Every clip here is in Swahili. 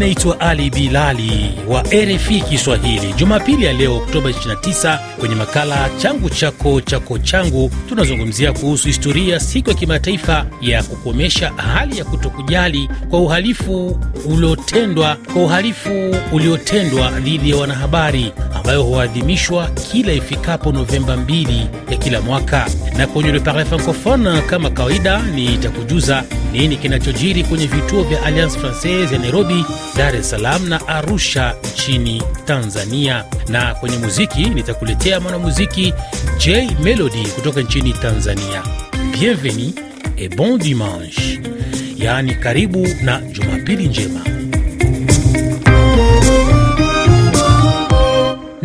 naitwa Ali Bilali wa RFI Kiswahili. Jumapili ya leo Oktoba 29, kwenye makala changu chako chako changu, tunazungumzia kuhusu historia siku ya kimataifa ya kukomesha hali ya kutokujali kwa uhalifu uliotendwa kwa uhalifu uliotendwa dhidi ya wanahabari ambayo huadhimishwa kila ifikapo Novemba 2 ya kila mwaka. Na kwenye Le Parle Francophone, kama kawaida, nitakujuza nini kinachojiri kwenye vituo vya Alliance Francaise ya Nairobi, Dar es Salaam na Arusha nchini Tanzania. Na kwenye muziki nitakuletea mwanamuziki J Melody kutoka nchini Tanzania. Bienvenue et bon dimanche, yaani karibu na Jumapili njema.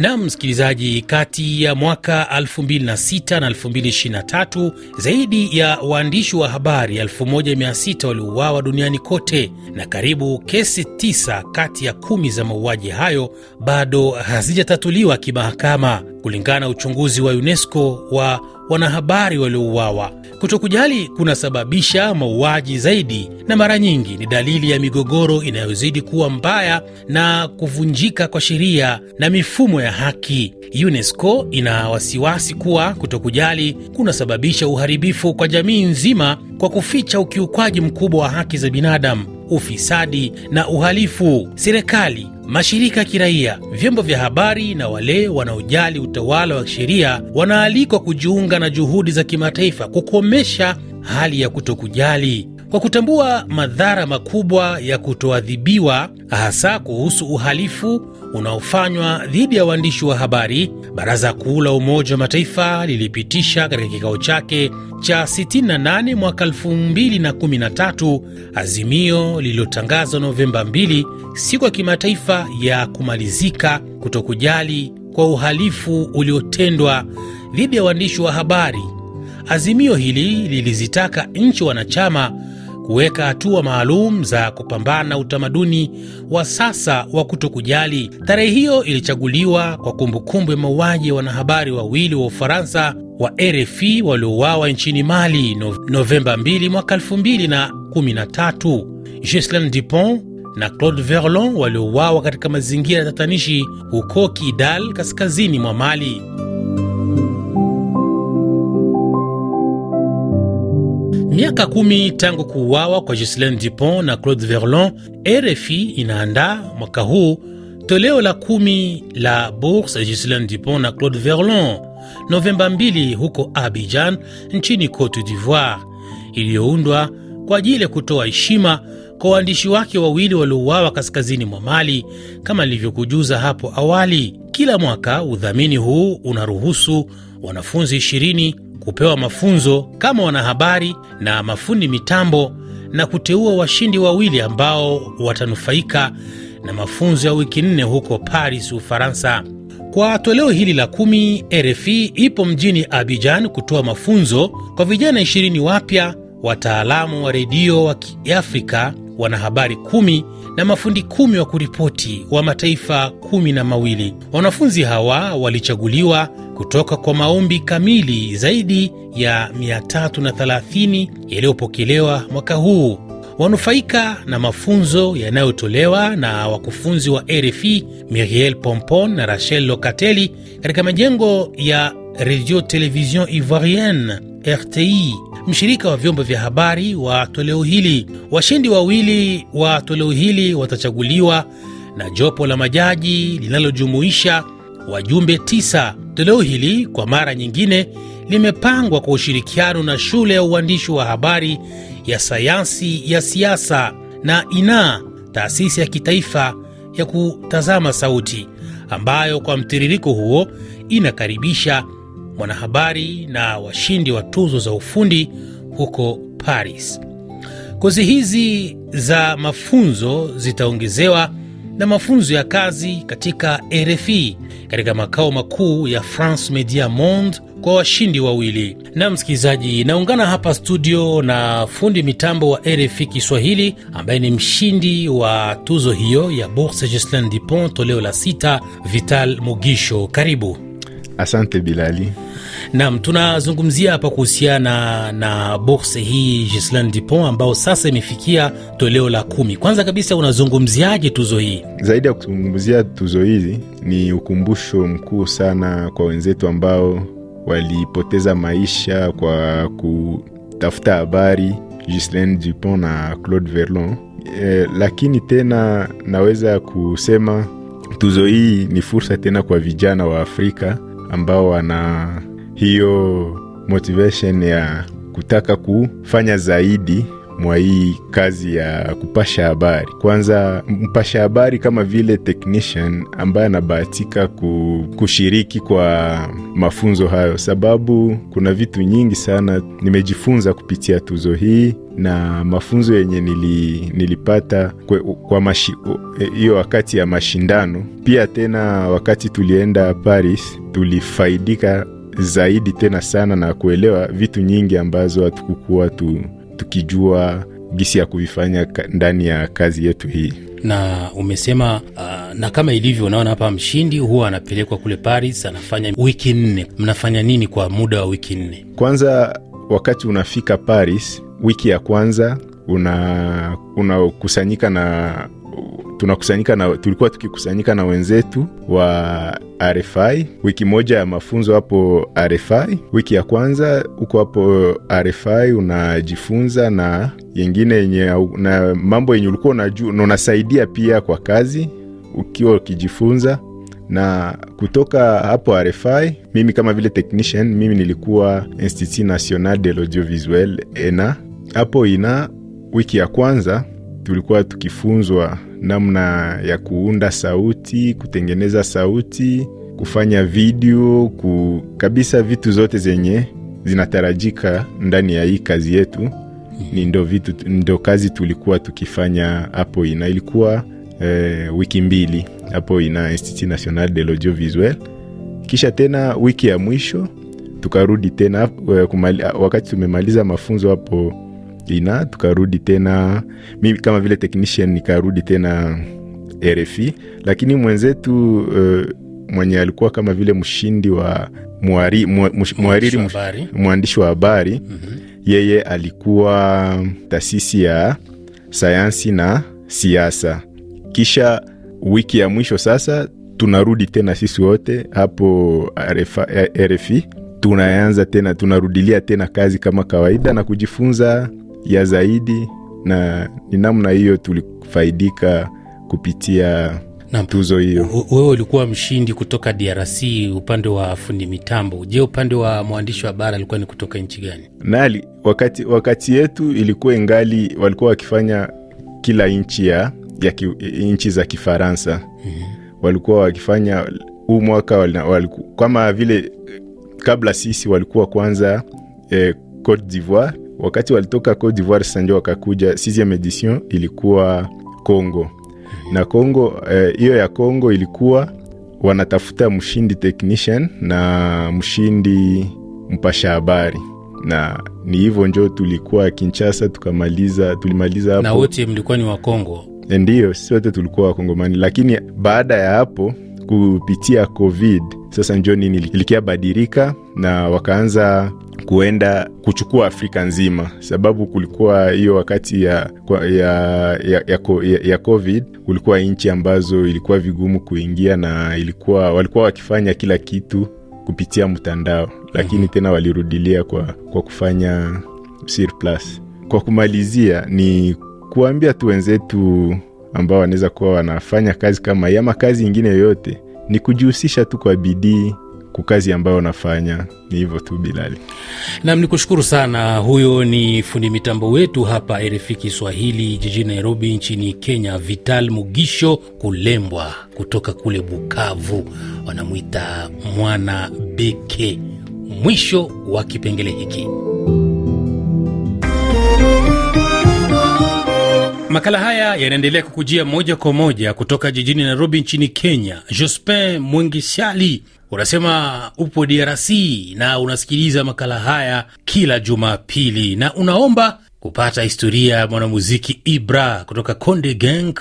Na msikilizaji, kati ya mwaka 2006 na 2023 zaidi ya waandishi wa habari 1600 waliuawa duniani kote, na karibu kesi tisa kati ya kumi za mauaji hayo bado hazijatatuliwa kimahakama, kulingana na uchunguzi wa UNESCO wa wanahabari waliouawa. Kutokujali kunasababisha mauaji zaidi, na mara nyingi ni dalili ya migogoro inayozidi kuwa mbaya na kuvunjika kwa sheria na mifumo ya haki. UNESCO ina wasiwasi kuwa kutokujali kunasababisha uharibifu kwa jamii nzima kwa kuficha ukiukwaji mkubwa wa haki za binadamu, ufisadi na uhalifu. Serikali mashirika ya kiraia, vyombo vya habari na wale wanaojali utawala wa sheria wanaalikwa kujiunga na juhudi za kimataifa kukomesha hali ya kutokujali kwa kutambua madhara makubwa ya kutoadhibiwa, hasa kuhusu uhalifu unaofanywa dhidi ya waandishi wa habari. Baraza Kuu la Umoja wa Mataifa lilipitisha katika kikao chake cha 68 mwaka 2013 azimio lililotangazwa Novemba 2, siku ya kimataifa ya kumalizika kutokujali kwa uhalifu uliotendwa dhidi ya waandishi wa habari. Azimio hili lilizitaka nchi wanachama kuweka hatua maalum za kupambana na utamaduni wa sasa wa kutokujali. Tarehe hiyo ilichaguliwa kwa kumbukumbu ya mauaji ya wanahabari wawili wa Ufaransa wa RFI waliouawa nchini Mali Novemba 2 mwaka 2013. Ghislain Dupont na Claude Verlon waliouawa katika mazingira ya tatanishi huko Kidal, kaskazini mwa Mali. Miaka kumi tangu kuuawa kwa Ghislaine Dupont na Claude Verlon, RFI inaandaa mwaka huu toleo la kumi la Bourse Ghislaine Dupont na Claude Verlon Novemba 2 huko Abidjan nchini Cote d'Ivoire, iliyoundwa kwa ajili ya kutoa heshima kwa waandishi wake wawili waliouawa kaskazini mwa Mali. Kama ilivyokujuza hapo awali, kila mwaka udhamini huu unaruhusu wanafunzi 20 kupewa mafunzo kama wanahabari na mafundi mitambo na kuteua washindi wawili ambao watanufaika na mafunzo ya wiki nne huko Paris, Ufaransa. Kwa toleo hili la kumi, RFI ipo mjini Abidjan kutoa mafunzo kwa vijana 20 wapya, wataalamu wa redio wa Kiafrika, wanahabari kumi na mafundi kumi wa kuripoti wa mataifa kumi na mawili. Wanafunzi hawa walichaguliwa kutoka kwa maombi kamili zaidi ya 330 yaliyopokelewa mwaka huu. Wanufaika na mafunzo yanayotolewa na wakufunzi wa RFI Miriel Pompon na Rachel Locatelli katika majengo ya Radio Television Ivoirienne RTI, mshirika wa vyombo vya habari wa toleo hili. Washindi wawili wa toleo hili watachaguliwa na jopo la majaji linalojumuisha wajumbe tisa. Toleo hili kwa mara nyingine limepangwa kwa ushirikiano na shule ya uandishi wa habari ya sayansi ya siasa na ina taasisi ya kitaifa ya kutazama sauti, ambayo kwa mtiririko huo inakaribisha mwanahabari na washindi wa tuzo za ufundi huko Paris. Kozi hizi za mafunzo zitaongezewa na mafunzo ya kazi katika RFI katika makao makuu ya France Media Monde kwa washindi wawili. Na msikilizaji, naungana hapa studio na fundi mitambo wa RFI Kiswahili ambaye ni mshindi wa tuzo hiyo ya Bourse Ghislaine Dupont toleo la sita, Vital Mugisho. Karibu. Asante Bilali. Nam, tunazungumzia hapa kuhusiana na bourse hii Gislain Dupont ambao sasa imefikia toleo la kumi. Kwanza kabisa unazungumziaje tuzo hii? Zaidi ya kuzungumzia tuzo hizi, ni ukumbusho mkuu sana kwa wenzetu ambao walipoteza maisha kwa kutafuta habari, Gislain Dupont na Claude Verlon. E, lakini tena naweza kusema tuzo hii ni fursa tena kwa vijana wa Afrika ambao wana hiyo motivation ya kutaka kufanya zaidi mwa hii kazi ya kupasha habari. Kwanza, mpasha habari kama vile technician ambaye anabahatika kushiriki kwa mafunzo hayo, sababu kuna vitu nyingi sana nimejifunza kupitia tuzo hii na mafunzo yenye nili, nilipata kwa, hiyo wakati ya mashindano. Pia tena wakati tulienda Paris tulifaidika zaidi tena sana na kuelewa vitu nyingi ambazo hatukukuwa tu, tukijua gisi ya kuvifanya ndani ya kazi yetu hii. Na umesema uh, na kama ilivyo, unaona hapa mshindi huwa anapelekwa kule Paris, anafanya wiki nne. Mnafanya nini kwa muda wa wiki nne? Kwanza wakati unafika Paris, wiki ya kwanza unakusanyika una na tunakusanyika na tulikuwa tukikusanyika na wenzetu wa RFI wiki moja ya mafunzo hapo RFI. Wiki ya kwanza huko hapo RFI unajifunza na yengine yenye na mambo yenye ulikuwa unajua na unasaidia pia kwa kazi ukiwa ukijifunza na kutoka hapo RFI, mimi kama vile technician, mimi nilikuwa Institut National de l'Audiovisuel ENA. Hapo ina wiki ya kwanza tulikuwa tukifunzwa namna ya kuunda sauti, kutengeneza sauti, kufanya video ku, kabisa vitu zote zenye zinatarajika ndani ya hii kazi yetu ni ndo vitu ndo kazi tulikuwa tukifanya hapo ina ilikuwa eh, wiki mbili hapo ina Institut National de l'Audiovisuel. Kisha tena wiki ya mwisho tukarudi tena kumali, wakati tumemaliza mafunzo hapo ina tukarudi tena, mimi kama vile technician nikarudi tena RFI, lakini mwenzetu uh, mwenye alikuwa kama vile mshindi wa muari, muhariri mwandishi wa habari mm -hmm. Yeye alikuwa taasisi ya sayansi na siasa. Kisha wiki ya mwisho sasa tunarudi tena sisi wote hapo RFI, tunaanza tena tunarudilia tena kazi kama kawaida na kujifunza ya zaidi, na ni namna hiyo tulifaidika kupitia na tuzo hiyo. Wewe ulikuwa mshindi kutoka DRC upande wa fundi mitambo. Je, upande wa mwandishi wa bara alikuwa ni kutoka nchi gani? Nali wakati, wakati yetu ilikuwa ingali walikuwa wakifanya kila nchi ya, ya ki, nchi za Kifaransa mm -hmm. walikuwa wakifanya huu mwaka waliku, kama vile kabla sisi walikuwa kwanza eh, Cote d'Ivoire wakati walitoka Cote d'Ivoire sasa ndio wakakuja 6 edition ilikuwa Congo na Congo hiyo eh, ya Congo ilikuwa wanatafuta mshindi technician na mshindi mpasha habari, na ni hivyo njo tulikuwa Kinshasa tukamaliza, tulimaliza hapo. Na wote mlikuwa ni Wakongo? Ndiyo, sisi wote tulikuwa Wakongomani, lakini baada ya hapo kupitia COVID sasa njo nini ilikia badilika na wakaanza kuenda kuchukua Afrika nzima, sababu kulikuwa hiyo wakati ya, ya, ya, ya, ya, ya COVID kulikuwa nchi ambazo ilikuwa vigumu kuingia na ilikuwa walikuwa wakifanya kila kitu kupitia mtandao, lakini mm -hmm. tena walirudilia kwa, kwa kufanya surplus. Kwa kumalizia ni kuambia tu wenzetu ambao wanaweza kuwa wanafanya kazi kama hii ama kazi ingine yoyote, ni kujihusisha tu kwa bidii kazi ambayo unafanya. Ni hivyo tu Bilali. Nam ni kushukuru sana. Huyo ni fundi mitambo wetu hapa RFI Kiswahili jijini Nairobi nchini Kenya, Vital Mugisho Kulembwa kutoka kule Bukavu, wanamwita mwana beke. Mwisho wa kipengele hiki. Makala haya yanaendelea kukujia moja kwa moja kutoka jijini Nairobi nchini Kenya. Jospin Mwengisali unasema upo DRC na unasikiliza makala haya kila Jumapili na unaomba kupata historia ya mwanamuziki Ibra kutoka Konde Gang.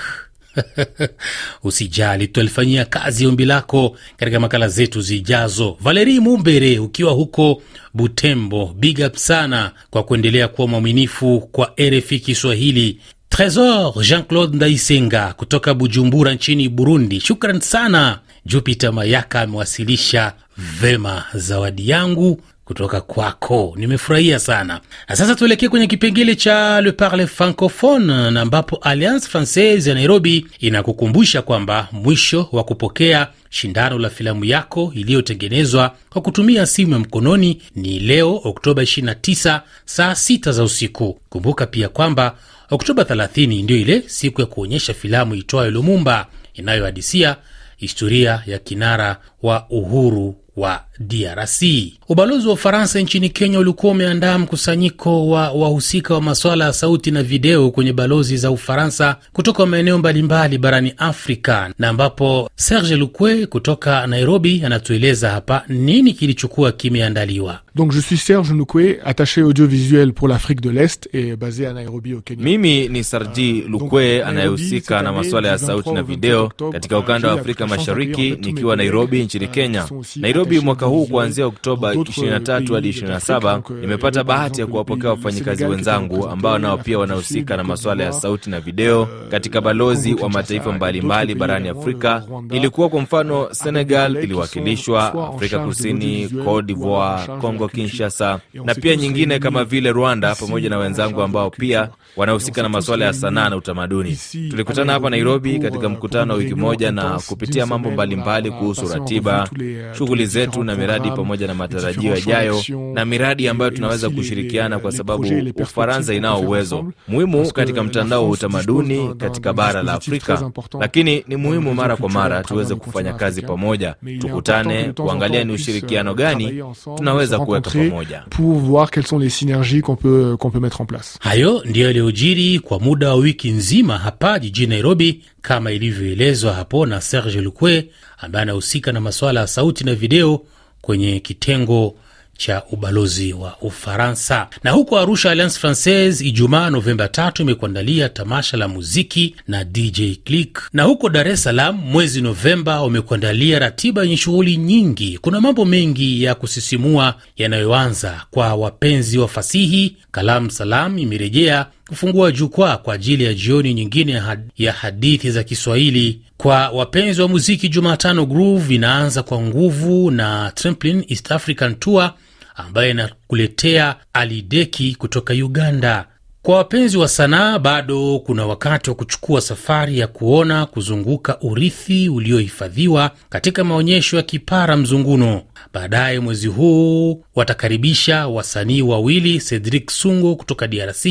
Usijali, tutalifanyia kazi ombi lako katika makala zetu zijazo. Valeri Mumbere, ukiwa huko Butembo, big up sana kwa kuendelea kuwa mwaminifu kwa RFI Kiswahili. Tresor Jean-Claude Ndaisenga kutoka Bujumbura nchini Burundi, shukran sana. Jupiter Mayaka amewasilisha vema zawadi yangu kutoka kwako, nimefurahia sana. Na sasa tuelekee kwenye kipengele cha Le Parle Francophone, na ambapo Alliance Francaise ya Nairobi inakukumbusha kwamba mwisho wa kupokea shindano la filamu yako iliyotengenezwa kwa kutumia simu ya mkononi ni leo Oktoba 29 saa 6 za usiku. Kumbuka pia kwamba Oktoba 30 ndiyo ile siku ya kuonyesha filamu itwayo Lumumba inayohadisia historia ya kinara wa uhuru wa DRC. Ubalozi wa Ufaransa nchini Kenya ulikuwa umeandaa mkusanyiko wa wahusika wa masuala ya sauti na video kwenye balozi za Ufaransa kutoka maeneo mbalimbali barani Afrika, na ambapo Serge Lukwe kutoka Nairobi anatueleza hapa nini kilichokuwa kimeandaliwa. Donc je suis Serge Lukwe, attaché audiovisuel pour l'Afrique de l'Est et basé à Nairobi au Kenya. Mimi ni Sarji Uh, Lukwe anayehusika na masuala ya sauti na 23 video katika ukanda wa Afrika Mashariki nikiwa Nairobi nchini euh, Kenya. Nairobi attachés mwaka huu kuanzia Oktoba dans d'autres 23 hadi pays d'Afrique. 27 Donc, euh, nimepata bahati ya kuwapokea wafanyikazi wenzangu ambao nao pia wanahusika na masuala ya sauti na video katika balozi wa mataifa mbalimbali barani Afrika. Ilikuwa kwa mfano Senegal iliwakilishwa, Afrika Kusini, Cote d'Ivoire, Congo. Kinshasa na pia nyingine kama vile Rwanda pamoja na wenzangu ambao pia wanahusika na masuala ya sanaa na utamaduni. Tulikutana hapa Nairobi katika mkutano wa wiki moja na kupitia mambo mbalimbali kuhusu ratiba, shughuli zetu na miradi pamoja na matarajio yajayo na miradi ambayo tunaweza kushirikiana kwa sababu Ufaransa inao uwezo muhimu katika mtandao wa utamaduni d'un- d'un- katika bara la Afrika, lakini ni muhimu mara kwa mara tuweze kufanya kazi pamoja, tukutane, kuangalia ni ushirikiano gani tunaweza kuweka pamoja. pour voir quelles sont les synergies qu'on peut, qu'on peut mettre en place. Hayo ndiyo yaliyojiri kwa muda wa wiki nzima hapa jijini Nairobi, kama ilivyoelezwa hapo na Serge Lukwe ambaye anahusika na masuala ya sauti na video kwenye kitengo cha ubalozi wa Ufaransa. Na huko Arusha, Alliance Francaise Ijumaa Novemba tatu imekuandalia tamasha la muziki na DJ Click, na huko Dar es Salaam mwezi Novemba wamekuandalia ratiba yenye shughuli nyingi. Kuna mambo mengi ya kusisimua yanayoanza kwa wapenzi wa fasihi. Kalam Salam imerejea kufungua jukwaa kwa ajili ya jioni nyingine ya hadithi za Kiswahili kwa wapenzi wa muziki. Jumatano Groove inaanza kwa nguvu na Tramplin East African Tour ambayo inakuletea Alideki kutoka Uganda. Kwa wapenzi wa sanaa, bado kuna wakati wa kuchukua safari ya kuona kuzunguka urithi uliohifadhiwa katika maonyesho ya Kipara Mzunguno. Baadaye mwezi huu watakaribisha wasanii wawili, Cedric Sungo kutoka DRC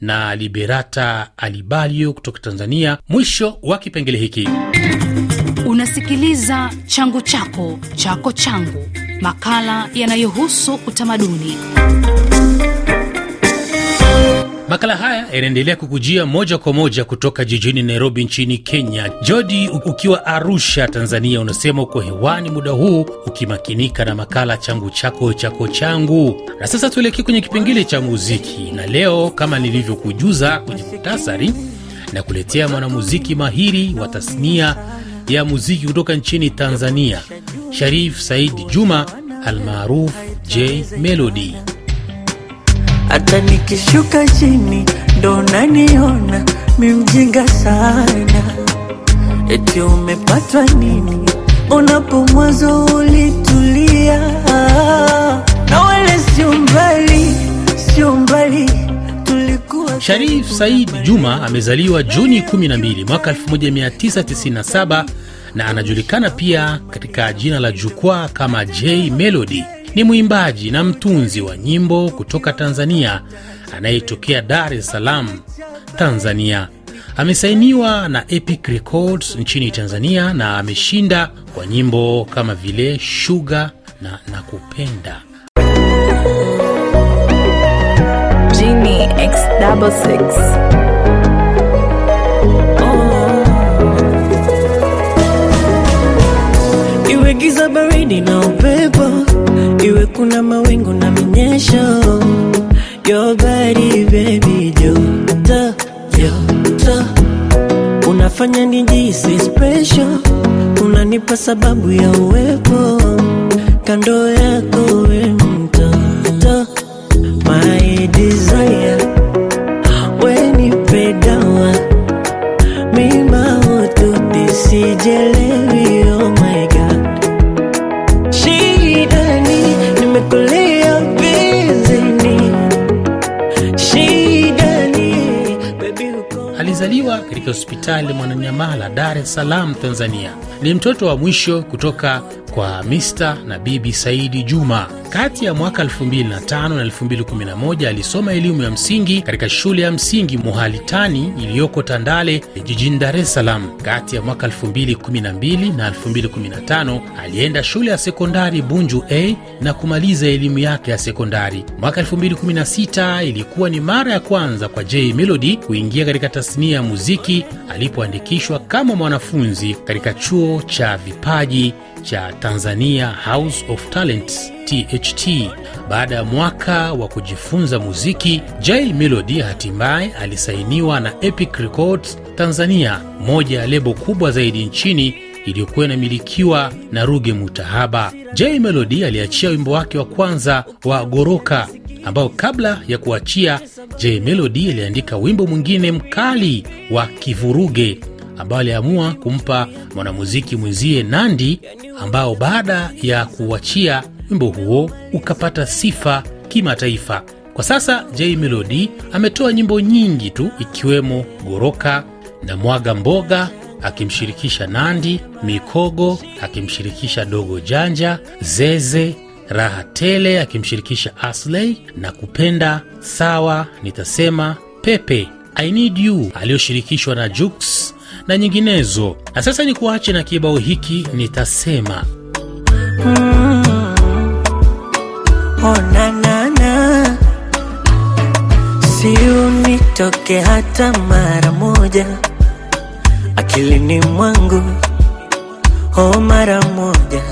na Liberata Alibalio kutoka Tanzania. Mwisho wa kipengele hiki. Unasikiliza changu chako chako changu, makala yanayohusu utamaduni. Makala haya yanaendelea kukujia moja kwa moja kutoka jijini Nairobi nchini Kenya. Jodi, ukiwa Arusha, Tanzania, unasema uko hewani muda huu ukimakinika na makala changu chako chako changu. Na sasa tuelekee kwenye kipengele cha muziki, na leo kama nilivyokujuza kwenye muhtasari, na kuletea mwanamuziki mahiri wa tasnia ya muziki kutoka nchini Tanzania, Sharif Said Juma almaruf J Melody. Hata nikishuka chini ndo naniona mimjinga sana, eti umepatwa nini? Unapo mwanzo ulitulia, na wale sio mbali, sio mbali tulikuwa Sharif Said Juma amezaliwa Juni 12 mwaka 1997 na anajulikana pia katika jina la jukwaa kama J Melody. Ni mwimbaji na mtunzi wa nyimbo kutoka Tanzania anayetokea Dar es Salaam, Tanzania. Amesainiwa na Epic Records nchini Tanzania na ameshinda kwa nyimbo kama vile Sugar na Nakupenda. Genie X double six. iwe giza baridi na upepo, iwe kuna mawingu na minyesho, your body baby, joto joto, unafanya nijisi special, unanipa sababu ya uwepo. Kando yako, Alizaliwa katika hospitali Mwananyamala, Dar es Salaam, Tanzania. Ni mtoto wa mwisho kutoka kwa Mr na Bibi Saidi Juma. Kati ya mwaka 2005 na 2011 alisoma elimu ya msingi katika shule ya msingi Muhalitani iliyoko Tandale jijini Dar es Salaam. Kati ya mwaka 2012 na 2015 alienda shule ya sekondari Bunju A na kumaliza elimu yake ya sekondari. Mwaka 2016 ilikuwa ni mara ya kwanza kwa J Melody kuingia katika tasnia ya muziki alipoandikishwa kama mwanafunzi katika chuo cha vipaji cha Tanzania House of Talents THT. Baada ya mwaka wa kujifunza muziki, J Melody hatimaye alisainiwa na Epic Records Tanzania, moja ya lebo kubwa zaidi nchini iliyokuwa inamilikiwa na Ruge Mutahaba. J Melody aliachia wimbo wake wa kwanza wa Goroka ambao kabla ya kuachia J Melody aliandika wimbo mwingine mkali wa Kivuruge ambao aliamua kumpa mwanamuziki mwenzie Nandi, ambao baada ya kuachia wimbo huo ukapata sifa kimataifa. Kwa sasa J Melody ametoa nyimbo nyingi tu ikiwemo Goroka na Mwaga Mboga akimshirikisha Nandi, Mikogo akimshirikisha Dogo Janja, Zeze, Raha Tele akimshirikisha Asley na Kupenda Sawa, Nitasema, Pepe, I Need You aliyoshirikishwa na Jux na nyinginezo. Na sasa ni kuache na kibao hiki Nitasema. Oh, na, na, na. Si unitoke hata mara moja akilini mwangu, oh, mara moja.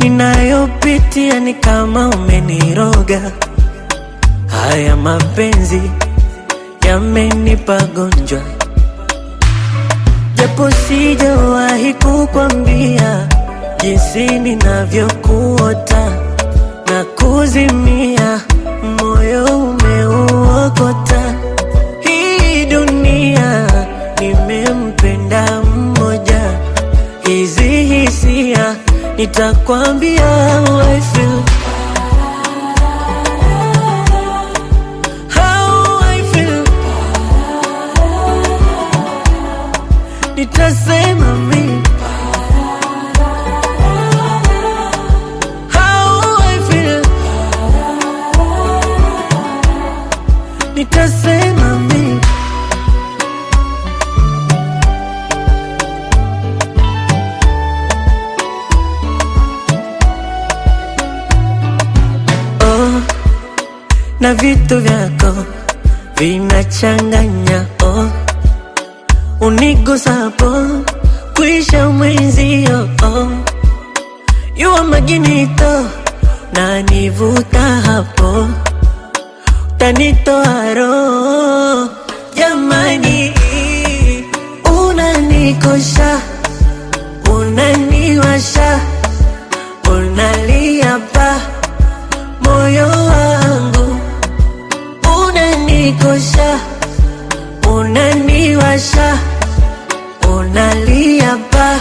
Ninayopitia ni kama umeniroga, haya mapenzi yamenipa gonjwa, japo sijawahi kukwambia jinsi ninavyokuota na kuzimia, moyo umeuokota. Hii dunia nimempenda mmoja, hizi hisia nitakwambia I feel. Nitasema mi oh, na vitu vyako vinachanganya. Oh, unigusapo kuisha mwenzio. Oh, yuwa maginito nanivuta hapo tanitoa roho jamani, unanikosha unaniwasha unalia pa moyo wangu unanikosha unaniwasha unalia pa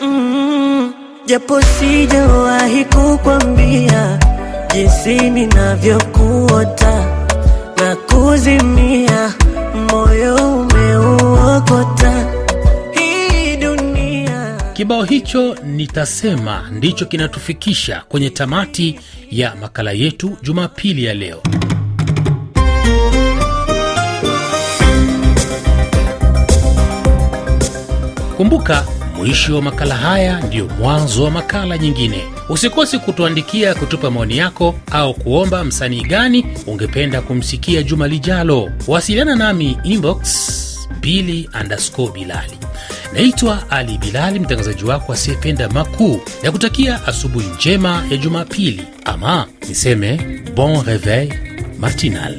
mm, japo sijawahi kukwambia jinsi ninavyokuota na kuzimia, moyo umeuokota. Hii dunia Kibao hicho nitasema ndicho kinatufikisha kwenye tamati ya makala yetu Jumapili ya leo. Kumbuka, mwisho wa makala haya ndiyo mwanzo wa makala nyingine. Usikose kutuandikia, kutupa maoni yako au kuomba msanii gani ungependa kumsikia juma lijalo. Wasiliana nami inbox bili underscore bilali. Naitwa Ali Bilali, mtangazaji wako asiyependa makuu, ya kutakia asubuhi njema ya Jumapili, ama niseme bon reveil matinal.